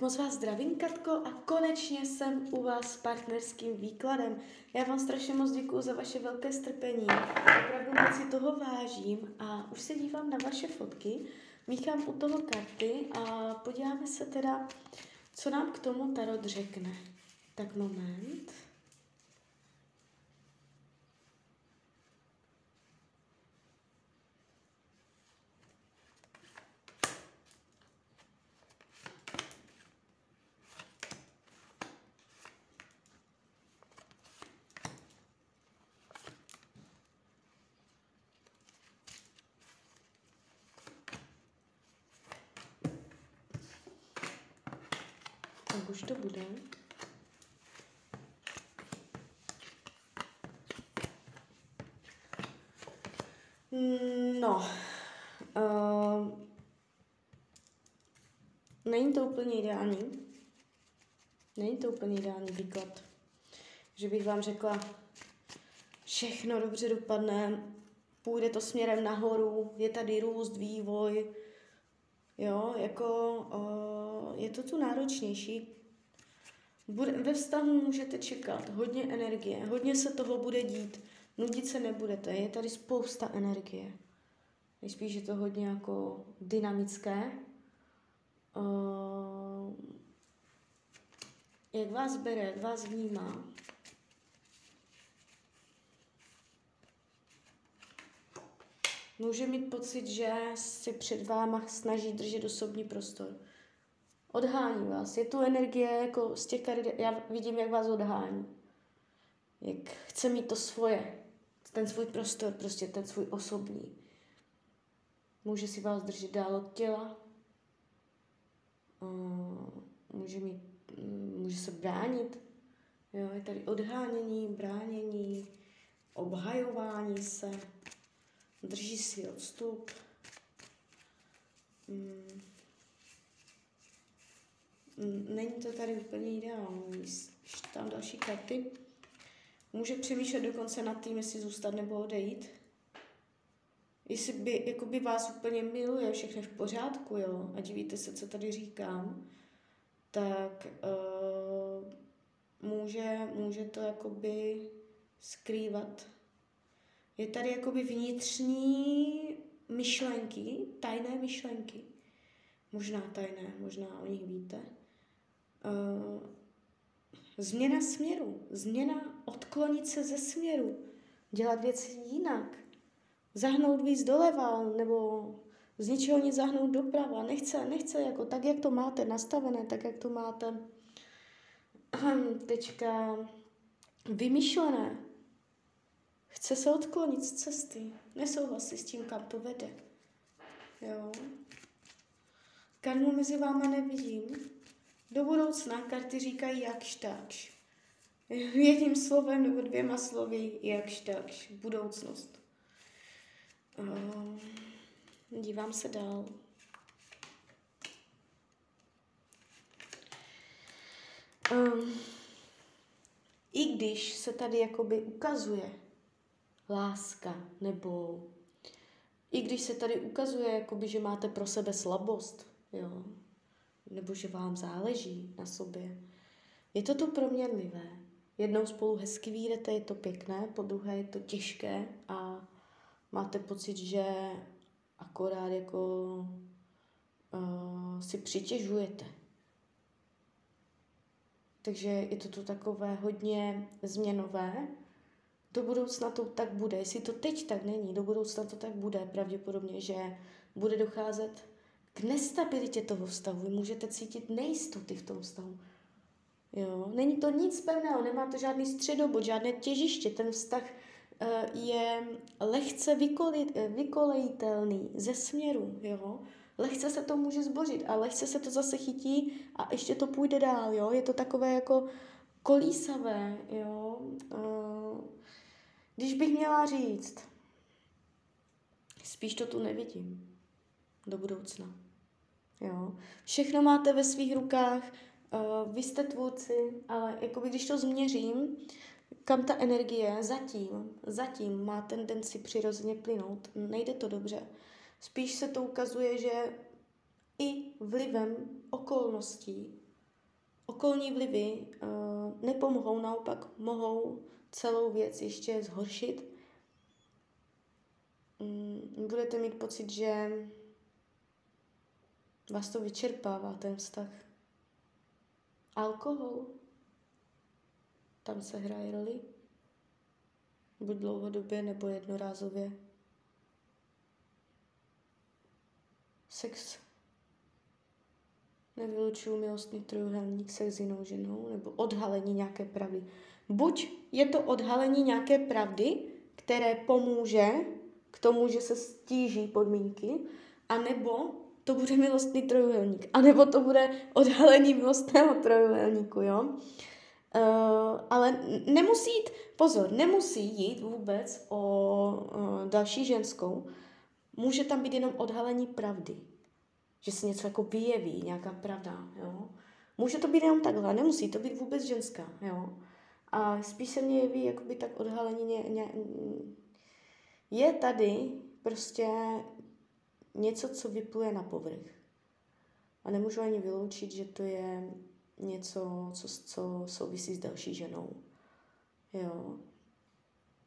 Moc vás zdravím, Katko, a konečně jsem u vás s partnerským výkladem. Já vám strašně moc děkuji za vaše velké strpení. Opravdu moc si toho vážím a už se dívám na vaše fotky, míchám u toho karty a podíváme se teda, co nám k tomu Tarot řekne. Tak moment. Už to bude. No, uh, není to úplně ideální. Není to úplně ideální výklad. Že bych vám řekla, všechno dobře dopadne, půjde to směrem nahoru, je tady růst, vývoj, jo, jako uh, je to tu náročnější. Bude, ve vztahu můžete čekat hodně energie, hodně se toho bude dít, nudit se nebudete, je tady spousta energie. Nejspíš je to hodně jako dynamické. Uh, jak vás bere, jak vás vnímá. Může mít pocit, že si před váma snaží držet osobní prostor. Odhání vás. Je tu energie jako z těch karet, já vidím, jak vás odhání. Jak chce mít to svoje, ten svůj prostor, prostě ten svůj osobní. Může si vás držet dál od těla, může, mít, může se bránit. Jo, je tady odhánění, bránění, obhajování se, drží si odstup. Hmm. Není to tady úplně ideální. Tam další karty. Může přemýšlet dokonce nad tím, jestli zůstat nebo odejít. Jestli by, jako by vás úplně miluje, všechno v pořádku, jo, a divíte se, co tady říkám, tak uh, může, může to jakoby skrývat. Je tady jakoby vnitřní myšlenky, tajné myšlenky. Možná tajné, možná o nich víte. Uh, změna směru, změna odklonit se ze směru, dělat věci jinak, zahnout víc doleva, nebo z ničeho nic zahnout doprava. Nechce, nechce jako tak, jak to máte nastavené, tak, jak to máte teďka vymyšlené. Chce se odklonit z cesty. Nesouhlasí s tím, kam to vede. Jo. Karmu mezi váma nevidím. Do budoucna karty říkají jakž takž. Jedním slovem nebo dvěma slovy jakž takž. Budoucnost. Uh, dívám se dál. Um, I když se tady jakoby ukazuje láska, nebo i když se tady ukazuje, jakoby, že máte pro sebe slabost, jo, nebo že vám záleží na sobě, je to tu proměnlivé. Jednou spolu hezky výjdete, je to pěkné, po druhé je to těžké a máte pocit, že akorát jako uh, si přitěžujete. Takže je to tu takové hodně změnové. Do budoucna to tak bude. Jestli to teď tak není, do budoucna to tak bude pravděpodobně, že bude docházet k nestabilitě toho vztahu. Vy můžete cítit nejistoty v tom vztahu. Jo? Není to nic pevného, nemá to žádný středobod, žádné těžiště. Ten vztah Eh, je lehce eh, vykolejitelný ze směru, jo. Lehce se to může zbořit a lehce se to zase chytí a ještě to půjde dál, jo. Je to takové jako kolísavé, jo. Eh, když bych měla říct, spíš to tu nevidím do budoucna. Jo. Všechno máte ve svých rukách, vy jste tvůrci, ale jako když to změřím, kam ta energie zatím, zatím má tendenci přirozeně plynout. Nejde to dobře. Spíš se to ukazuje, že i vlivem okolností okolní vlivy uh, nepomohou, naopak mohou celou věc ještě zhoršit. Um, budete mít pocit, že vás to vyčerpává, ten vztah. Alkohol tam se hraje roli. Buď dlouhodobě, nebo jednorázově. Sex. Nevylučuju milostný trojuhelník se s jinou ženou, nebo odhalení nějaké pravdy. Buď je to odhalení nějaké pravdy, které pomůže k tomu, že se stíží podmínky, anebo to bude milostný trojuhelník, anebo to bude odhalení milostného trojuhelníku, jo. Uh, ale nemusí jít, pozor, nemusí jít vůbec o uh, další ženskou. Může tam být jenom odhalení pravdy. Že se něco jako vyjeví, nějaká pravda, jo. Může to být jenom takhle, nemusí to být vůbec ženská, jo. A spíš se mě jeví jakoby tak odhalení ně, ně, je tady prostě něco, co vypluje na povrch. A nemůžu ani vyloučit, že to je něco, co, co souvisí s další ženou. Jo.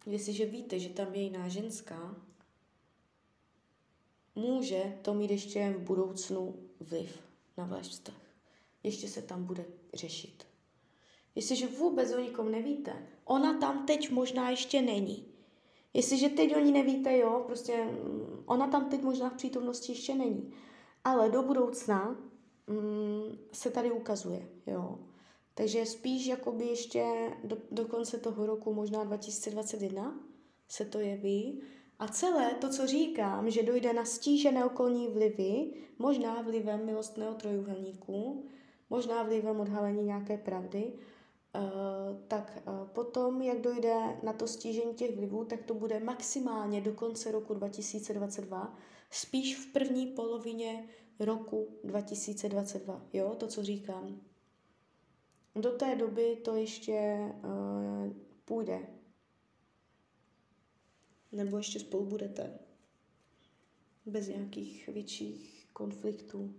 Jestliže víte, že tam je jiná ženská, může to mít ještě v budoucnu vliv na váš vztah. Ještě se tam bude řešit. Jestliže vůbec o nikom nevíte, ona tam teď možná ještě není. Jestliže teď o ní nevíte, jo, prostě mm, ona tam teď možná v přítomnosti ještě není. Ale do budoucna mm, se tady ukazuje, jo. Takže spíš jakoby ještě do, do konce toho roku, možná 2021, se to jeví. A celé to, co říkám, že dojde na stížené okolní vlivy, možná vlivem milostného trojuhelníku, možná vlivem odhalení nějaké pravdy, tak uh, potom, jak dojde na to stížení těch vlivů, tak to bude maximálně do konce roku 2022, spíš v první polovině roku 2022. Jo, to, co říkám. Do té doby to ještě uh, půjde. Nebo ještě spolu budete. Bez nějakých větších konfliktů.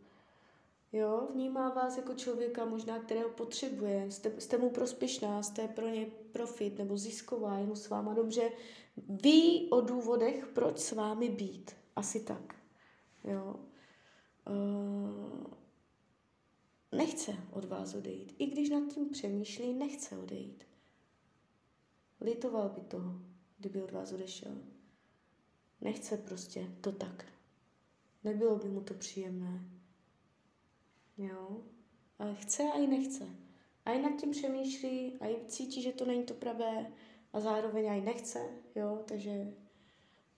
Jo, vnímá vás jako člověka možná, kterého potřebuje. Jste, jste mu prospěšná, jste pro ně profit nebo zisková, je mu s váma dobře. Ví o důvodech, proč s vámi být. Asi tak. Jo. Uh, nechce od vás odejít. I když nad tím přemýšlí, nechce odejít. Litoval by toho, kdyby od vás odešel. Nechce prostě to tak. Nebylo by mu to příjemné. Jo? Ale chce a i nechce. A i nad tím přemýšlí, a i cítí, že to není to pravé, a zároveň i nechce, jo, takže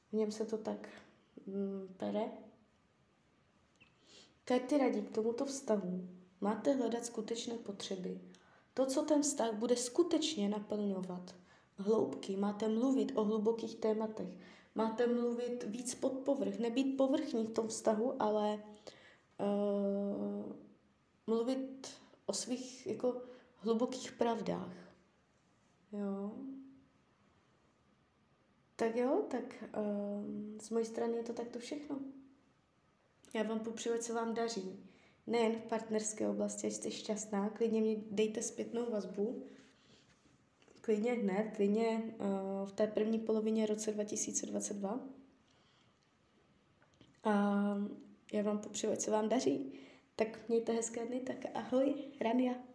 v něm se to tak mm, pere. Karty radí k tomuto vztahu. Máte hledat skutečné potřeby. To, co ten vztah bude skutečně naplňovat. Hloubky, máte mluvit o hlubokých tématech. Máte mluvit víc pod povrch. Nebýt povrchní v tom vztahu, ale uh, mluvit o svých jako hlubokých pravdách. Jo. Tak jo, tak uh, z mojej strany je to takto všechno. Já vám popřeju, se vám daří. Nejen v partnerské oblasti, jste šťastná, klidně mi dejte zpětnou vazbu. Klidně hned, klidně uh, v té první polovině roce 2022. A já vám popřeju, se vám daří. Tak mějte hezké dny, tak ahoj, Rania.